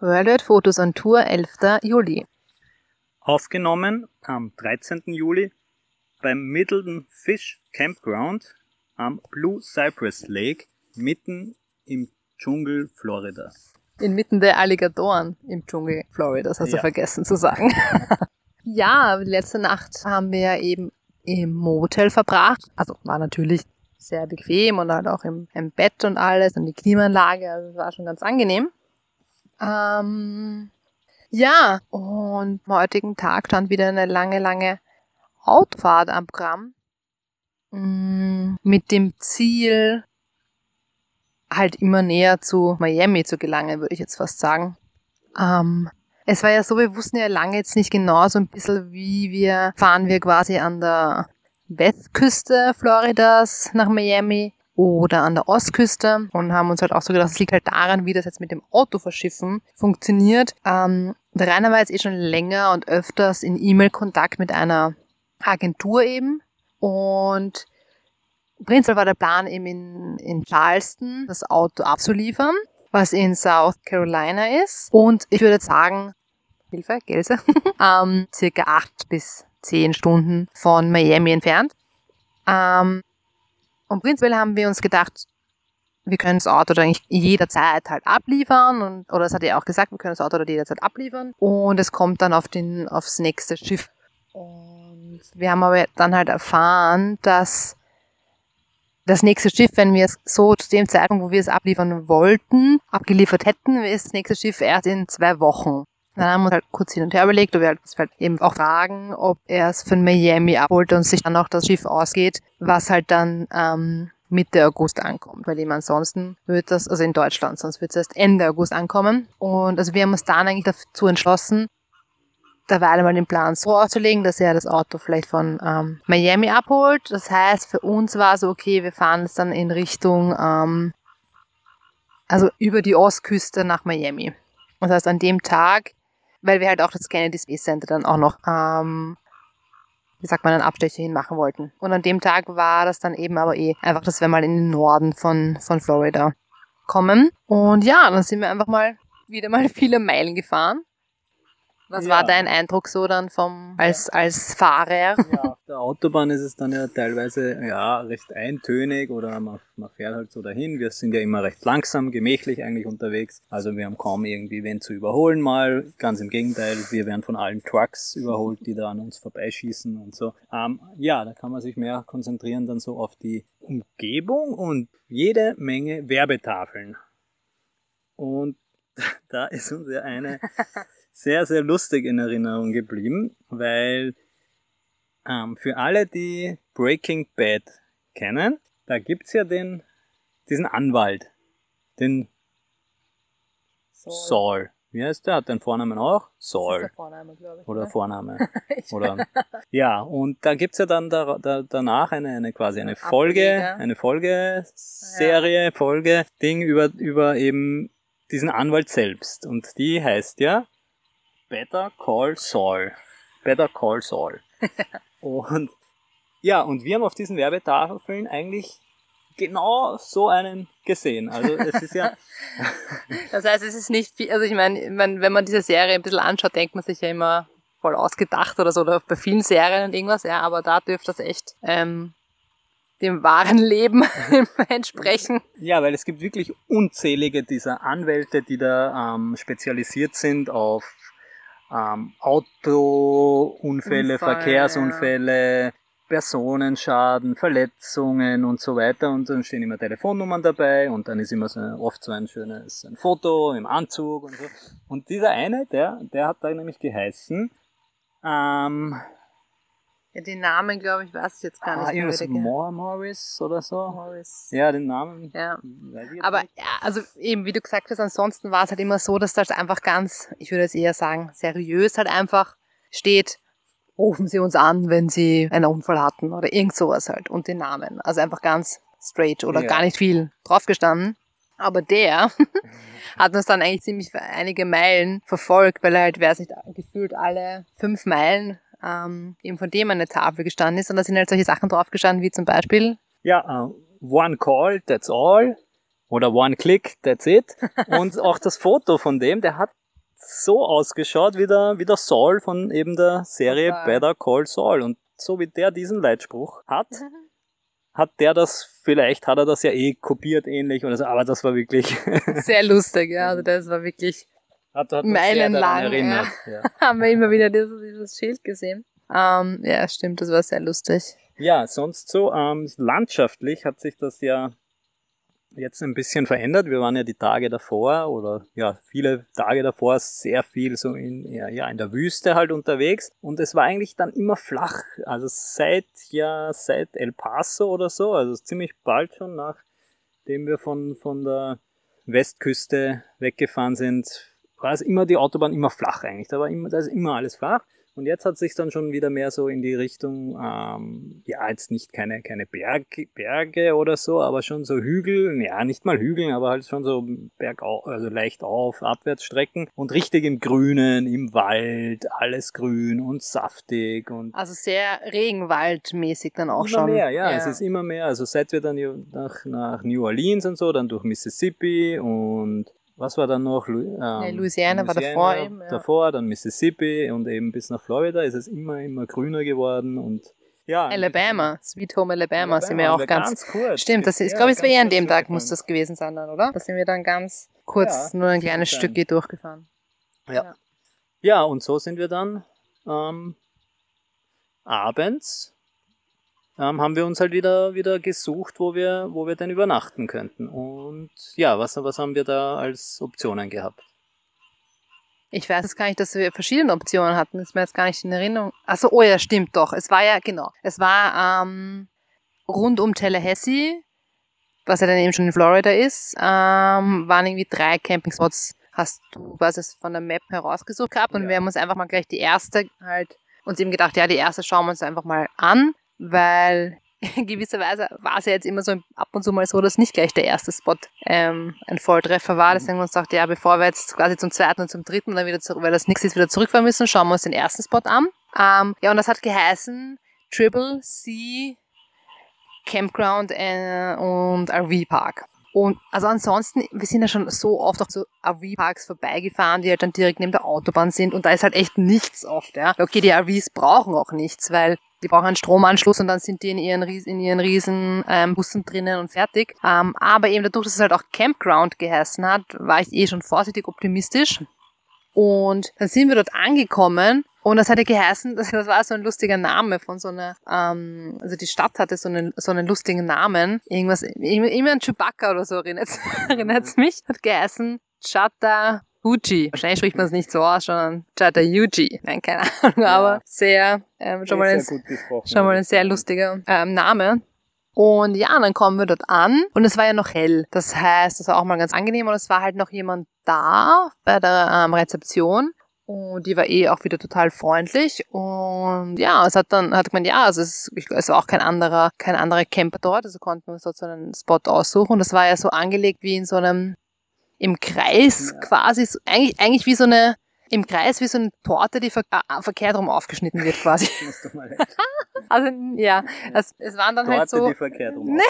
Worldwide Fotos on Tour, 11. Juli. Aufgenommen am 13. Juli beim Middleton Fish Campground am Blue Cypress Lake mitten im Dschungel Florida. Inmitten der Alligatoren im Dschungel Floridas, hast Ja. du vergessen zu sagen. ja, letzte Nacht haben wir eben im Motel verbracht. Also war natürlich sehr bequem und halt auch im, im Bett und alles und die Klimaanlage, also es war schon ganz angenehm. Ähm, ja, und am heutigen Tag stand wieder eine lange, lange Autofahrt am Programm. Mm, Mit dem Ziel, halt immer näher zu Miami zu gelangen, würde ich jetzt fast sagen. Ähm, es war ja so, wir wussten ja lange jetzt nicht genau so ein bisschen, wie wir fahren wir quasi an der Westküste Floridas nach Miami oder an der Ostküste und haben uns halt auch so gedacht, es liegt halt daran, wie das jetzt mit dem Autoverschiffen funktioniert. Ähm, der Rainer war jetzt eh schon länger und öfters in E-Mail-Kontakt mit einer Agentur eben und Prinzipiell war der Plan eben in, in Charleston das Auto abzuliefern, was in South Carolina ist. Und ich würde sagen, Hilfe, Gelse, ähm, circa acht bis zehn Stunden von Miami entfernt. Ähm, und prinzipiell haben wir uns gedacht, wir können das Auto dann jederzeit halt abliefern und oder es hat er auch gesagt, wir können das Auto jederzeit abliefern und es kommt dann auf den aufs nächste Schiff. Und wir haben aber dann halt erfahren, dass das nächste Schiff, wenn wir es so zu dem Zeitpunkt, wo wir es abliefern wollten, abgeliefert hätten, ist das nächste Schiff erst in zwei Wochen. Dann haben wir uns halt kurz hin und her überlegt, ob wir halt, halt eben auch fragen, ob er es von Miami abholt und sich dann auch das Schiff ausgeht, was halt dann ähm, Mitte August ankommt. Weil eben ansonsten wird das, also in Deutschland, sonst wird es erst Ende August ankommen. Und also wir haben uns dann eigentlich dazu entschlossen, derweil mal den Plan so auszulegen, dass er das Auto vielleicht von ähm, Miami abholt. Das heißt, für uns war so, okay, wir fahren es dann in Richtung, ähm, also über die Ostküste nach Miami. Das heißt, an dem Tag, weil wir halt auch das Kennedy Space Center dann auch noch, ähm, wie sagt man, einen Abstecher hin machen wollten. Und an dem Tag war das dann eben aber eh einfach, dass wir mal in den Norden von, von Florida kommen. Und ja, dann sind wir einfach mal wieder mal viele Meilen gefahren. Was Ja. war dein Eindruck so dann vom als als Fahrer? Ja, der Autobahn ist es dann ja teilweise ja recht eintönig oder man, man fährt halt so dahin. Wir sind ja immer recht langsam, gemächlich eigentlich unterwegs. Also wir haben kaum irgendwie wen zu überholen mal. Ganz im Gegenteil, wir werden von allen Trucks überholt, die da an uns vorbeischießen und so. Ähm, ja, da kann man sich mehr konzentrieren dann so auf die Umgebung und jede Menge Werbetafeln. Und da ist uns ja eine sehr, sehr lustig in Erinnerung geblieben, weil ähm, für alle, die Breaking Bad kennen, da gibt's ja den, diesen Anwalt, den Saul. Wie heißt der? Hat den Vornamen auch? Saul. Oder Vorname. Oder, ja, und da gibt's ja dann da, da, danach eine, eine quasi eine Folge, Ableger. eine Folgeserie, Folge-Ding über, über eben diesen Anwalt selbst. Und die heißt ja Better Call Saul. Better Call Saul. und ja, und wir haben auf diesen Werbetafeln eigentlich genau so einen gesehen. Also es ist ja, Das heißt, es ist nicht viel, also ich meine, wenn man diese Serie ein bisschen anschaut, denkt man sich ja immer voll ausgedacht oder so, oder bei vielen Serien und irgendwas, ja, aber da dürfte das echt ähm, dem wahren Leben entsprechen. Ja, weil es gibt wirklich unzählige dieser Anwälte, die da ähm, spezialisiert sind auf ähm, Autounfälle, Unfall, Verkehrsunfälle, Personenschaden, Verletzungen und so weiter. Und dann stehen immer Telefonnummern dabei und dann ist immer so oft so ein schönes ein Foto im Anzug und so. Und dieser eine, der, der hat da nämlich geheißen, ähm, Ja, den Namen, glaube ich, weiß ich jetzt gar nicht ah, mehr. irgendwas Moore Morris oder so. Morris. Ja, den Namen. Ja. Aber nicht. ja, also eben, wie du gesagt hast, ansonsten war es halt immer so, dass das einfach ganz, ich würde jetzt eher sagen, seriös halt einfach steht, rufen Sie uns an, wenn Sie einen Unfall hatten oder irgend sowas halt und den Namen. Also einfach ganz straight oder Ja. gar nicht viel draufgestanden. Aber der hat uns dann eigentlich ziemlich einige Meilen verfolgt, weil er halt, wer nicht, gefühlt alle fünf Meilen ähm, eben von dem eine Tafel gestanden ist. Und da sind halt solche Sachen draufgestanden, wie zum Beispiel Ja, äh, one call, that's all. Oder one click, that's it. Und auch das Foto von dem, der hat so ausgeschaut wie der, wie der Saul von eben der Serie Total. Better Call Saul. Und so wie der diesen Leitspruch hat, hat der das, vielleicht hat er das ja eh kopiert ähnlich oder so, aber das war wirklich, Sehr lustig, ja. Also das war wirklich, hat, hat Meilenlang, erinnert. Ja. haben wir immer wieder dieses, dieses Schild gesehen. Ähm, ja, stimmt, das war sehr lustig. Ja, sonst so ähm, landschaftlich hat sich das ja jetzt ein bisschen verändert. Wir waren ja die Tage davor oder ja, viele Tage davor sehr viel so in, ja, ja, in der Wüste halt unterwegs und es war eigentlich dann immer flach. Also seit ja, seit El Paso oder so, also ziemlich bald schon nachdem wir von, von der Westküste weggefahren sind, war es immer die Autobahn immer flach eigentlich. Da war immer, da ist immer alles flach. Und jetzt hat sich dann schon wieder mehr so in die Richtung, ähm, ja, jetzt nicht keine, keine Berg, Berge oder so, aber schon so Hügel, ja, nicht mal Hügeln, aber halt schon so bergauf, also leicht auf, Abwärtsstrecken und richtig im Grünen, im Wald, alles grün und saftig und Also sehr regenwaldmäßig dann auch immer schon. mehr, ja, es ist immer mehr. Also seit wir dann nach, nach New Orleans und so, dann durch Mississippi und was war dann noch? Lu ähm, Louisiana war davor eben, ja. Davor, dann Mississippi und eben bis nach Florida ist es immer, immer grüner geworden und ja. Alabama, Sweet Home Alabama, sind wir auch ganz. kurz. Stimmt, das ist, ich Ja, glaube, es war ganz eher an dem Tag, muss das gewesen sein dann, oder? Da sind wir dann ganz kurz Ja, nur ein kleines sein. Stück durchgefahren. Ja. Ja, und so sind wir dann ähm, abends ähm, haben wir uns halt wieder, wieder gesucht, wo wir, wo wir denn übernachten könnten. Und ja, was, was haben wir da als Optionen gehabt? Ich weiß jetzt gar nicht, dass wir verschiedene Optionen hatten. Das ist mir jetzt gar nicht in Erinnerung. Achso, oh ja, stimmt doch. Es war ja, genau. Es war ähm, rund um Tallahassee, was ja dann eben schon in Florida ist, ähm, waren irgendwie drei Campingspots, hast du quasi von der Map herausgesucht gehabt und Ja. wir haben uns einfach mal gleich die erste halt uns eben gedacht, ja, die erste schauen wir uns einfach mal an, weil in gewisser Weise war es ja jetzt immer so ab und zu mal so, dass nicht gleich der erste Spot ähm, ein Volltreffer war. Deswegen haben wir uns gedacht, ja, bevor wir jetzt quasi zum zweiten und zum dritten dann wieder zurück, weil das nichts ist, wieder zurückfahren müssen, schauen wir uns den ersten Spot an. Ähm, ja, und das hat geheißen Triple C Campground äh, und RV Park. Und also ansonsten, wir sind ja schon so oft auch zu RV-Parks vorbeigefahren, die halt dann direkt neben der Autobahn sind und da ist halt echt nichts oft, ja. Okay, die RVs brauchen auch nichts, weil die brauchen einen Stromanschluss und dann sind die in ihren, in ihren riesen ähm, Bussen drinnen und fertig. Ähm, aber eben dadurch, dass es halt auch Campground geheißen hat, war ich eh schon vorsichtig optimistisch. Und dann sind wir dort angekommen und das hatte geheißen, das, war so ein lustiger Name von so einer, ähm, also die Stadt hatte so einen, so einen lustigen Namen. Irgendwas, immer, an Chewbacca oder so erinnert erinnert's mich. Hat geheißen Chattahoochee. Wahrscheinlich spricht man es nicht so aus, sondern Chattahoochee. Nein, keine Ahnung, aber sehr, ähm, schon mal ein, gut gesprochen. Schon mal ein sehr lustiger ähm, Name. Und ja, dann kommen wir dort an und es war ja noch hell. Das heißt, das war auch mal ganz angenehm und es war halt noch jemand da bei der ähm, Rezeption. Und die war eh auch wieder total freundlich. Und ja, es hat dann, hat man, ja, also es, ich, es war auch kein anderer, kein anderer Camper dort, also konnten wir uns dort so einen Spot aussuchen. Und das war ja so angelegt wie in so einem, im Kreis Ja. quasi, so, eigentlich, eigentlich wie so eine, im Kreis wie so eine Torte, die ver äh, verkehrt rum aufgeschnitten wird quasi. Also ja, es, es waren dann halt Torte, so. die verkehrt rum Nee.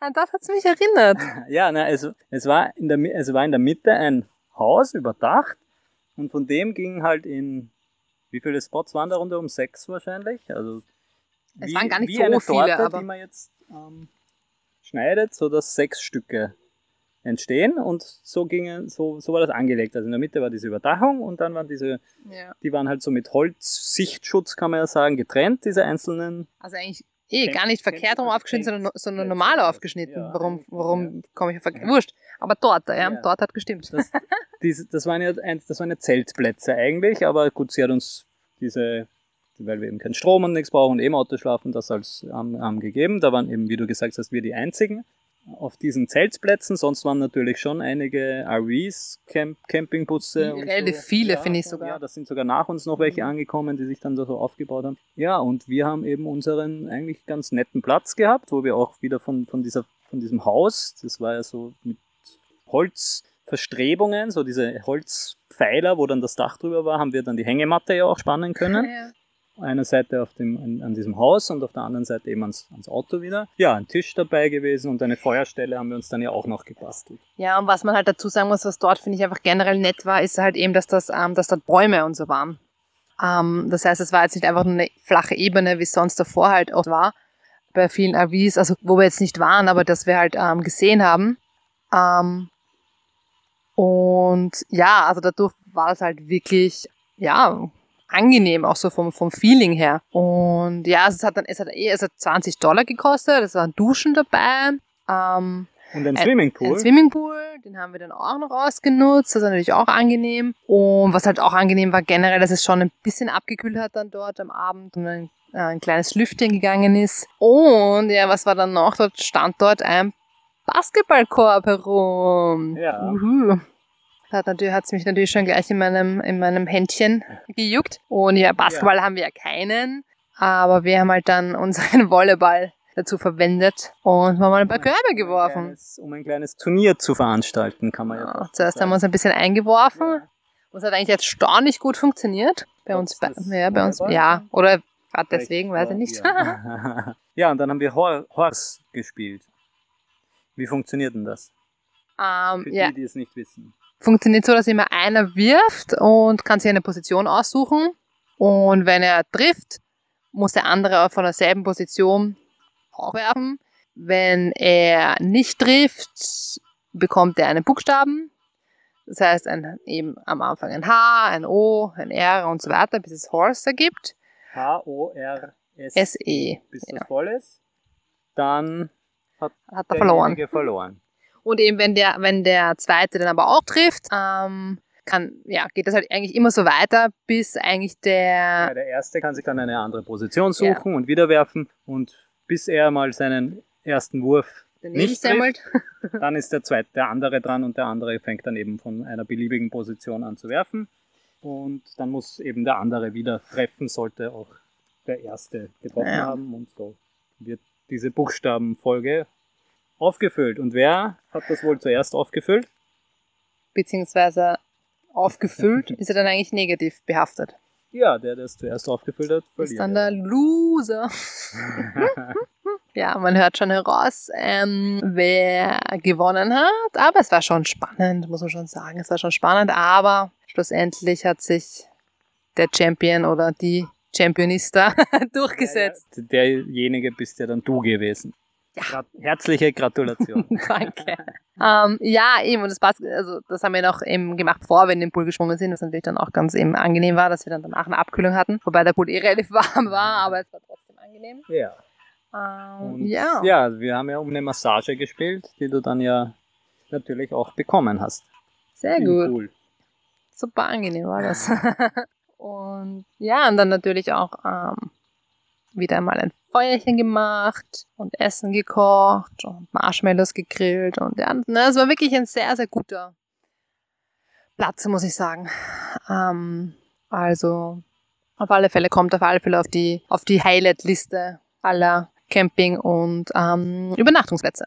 An das hat's mich erinnert. Ja, na, also es war in der es war in der Mitte ein Haus überdacht und von dem ging halt in wie viele Spots waren da runter um sechs wahrscheinlich? Also Es waren gar nicht wie so eine viele, Torte, aber- die man jetzt ähm, schneidet, so dass sechs Stücke entstehen und so gingen so so war das angelegt. Also in der Mitte war diese Überdachung und dann waren diese Ja. die waren halt so mit Holz-Sichtschutz kann man ja sagen getrennt diese einzelnen Also eigentlich eh gar nicht verkehrt rum aufgeschnitten, sondern, sondern normal aufgeschnitten. ja, warum warum komme ich auf verkehrt? Wurscht. Aber dort, ja, Ja. dort hat gestimmt. Das, diese, das, waren ja ein, das waren ja Zeltplätze eigentlich, aber gut, sie hat uns diese, weil wir eben keinen Strom und nichts brauchen und eben Auto schlafen, das als ähm, ähm, gegeben. Da waren eben, wie du gesagt hast, wir die einzigen auf diesen Zeltplätzen. Sonst waren natürlich schon einige RVs, Camp, Campingbusse. Relativ so. viele, Ja, finde ich sogar. Ja, da sind sogar nach uns noch welche angekommen, die sich dann da so aufgebaut haben. Ja, und wir haben eben unseren eigentlich ganz netten Platz gehabt, wo wir auch wieder von, von, dieser, von diesem Haus, das war ja so mit Holzverstrebungen, so diese Holzpfeiler, wo dann das Dach drüber war, haben wir dann die Hängematte ja auch spannen können. Ja. Einer Seite auf dem, an, an, diesem Haus und auf der anderen Seite eben ans, ans Auto wieder. Ja, ein Tisch dabei gewesen und eine Feuerstelle haben wir uns dann ja auch noch gebastelt. Ja, und was man halt dazu sagen muss, was dort finde ich einfach generell nett war, ist halt eben, dass das, ähm, dass dort Bäume und so waren. Ähm, das heißt, es war jetzt nicht einfach nur eine flache Ebene, wie es sonst davor halt auch war, bei vielen AVs, also wo wir jetzt nicht waren, aber dass wir halt ähm, gesehen haben. Ähm, und ja, also dadurch war es halt wirklich, ja, angenehm, auch so vom, vom Feeling her. Und ja, es hat dann, es hat eh, es hat 20 Dollar gekostet, es waren Duschen dabei. Ähm, und ein Swimmingpool. Ein Swimmingpool, den haben wir dann auch noch ausgenutzt. Das ist natürlich auch angenehm. Und was halt auch angenehm war generell, dass es schon ein bisschen abgekühlt hat dann dort am Abend und ein, äh, ein kleines Lüftchen gegangen ist. Und ja, was war dann noch? Dort stand dort ein Basketballkorb herum. Ja. Uhu. Hat natürlich hat's mich natürlich schon gleich in meinem in meinem Händchen gejuckt. Und ja, Basketball ja. haben wir ja keinen, aber wir haben halt dann unseren Volleyball dazu verwendet und haben mal ein paar Körbe geworfen. Um ein, kleines, um ein kleines Turnier zu veranstalten, kann man ja. ja zuerst sagen. haben wir uns ein bisschen eingeworfen. Ja. Und es hat eigentlich erstaunlich gut funktioniert. Bei uns, bei, ja, bei uns, ja, oder gerade deswegen, weiß ich nicht. Ja. ja, und dann haben wir Horse gespielt. Wie funktioniert denn das? Um, Für ja. die, die es nicht wissen. Funktioniert so, dass immer einer wirft und kann sich eine Position aussuchen. Und wenn er trifft, muss der andere von derselben Position auch werfen. Wenn er nicht trifft, bekommt er einen Buchstaben. Das heißt, ein, eben am Anfang ein H, ein O, ein R und so weiter, bis es Horse ergibt. H-O-R-S-E. Bis ja. das voll ist, dann hat, hat er verloren. verloren. Und eben wenn der, wenn der zweite dann aber auch trifft, ähm, kann, ja, geht das halt eigentlich immer so weiter, bis eigentlich der. Ja, der erste kann sich dann eine andere Position suchen ja. und wieder werfen und bis er mal seinen ersten Wurf nicht trifft, dann ist der zweite, der andere dran und der andere fängt dann eben von einer beliebigen Position an zu werfen. Und dann muss eben der andere wieder treffen, sollte auch der erste getroffen ja. haben. Und so wird diese Buchstabenfolge aufgefüllt. Und wer hat das wohl zuerst aufgefüllt? Beziehungsweise aufgefüllt ist er dann eigentlich negativ behaftet. Ja, der, der es zuerst aufgefüllt hat, verliert. Ist dann der Loser. ja, man hört schon heraus, ähm, wer gewonnen hat. Aber es war schon spannend, muss man schon sagen. Es war schon spannend, aber schlussendlich hat sich der Champion oder die Championista durchgesetzt. Ja, ja, derjenige bist ja dann du gewesen. Ja. Herzliche Gratulation. Danke. ähm, ja, eben, und das passt, also das haben wir noch eben gemacht, bevor wir in den Pool gesprungen sind, was natürlich dann auch ganz eben angenehm war, dass wir dann danach eine Abkühlung hatten, wobei der Pool eh relativ warm war, aber es war trotzdem angenehm. Ja. Ähm, und ja. Ja, wir haben ja um eine Massage gespielt, die du dann ja natürlich auch bekommen hast. Sehr gut. Pool. Super angenehm war das. und ja, und dann natürlich auch ähm, wieder einmal ein Feuerchen gemacht und Essen gekocht und Marshmallows gegrillt und ja, ne, es war wirklich ein sehr, sehr guter Platz, muss ich sagen. Ähm, also auf alle Fälle kommt auf alle Fälle auf die, auf die Highlight-Liste aller Camping- und ähm, Übernachtungsplätze.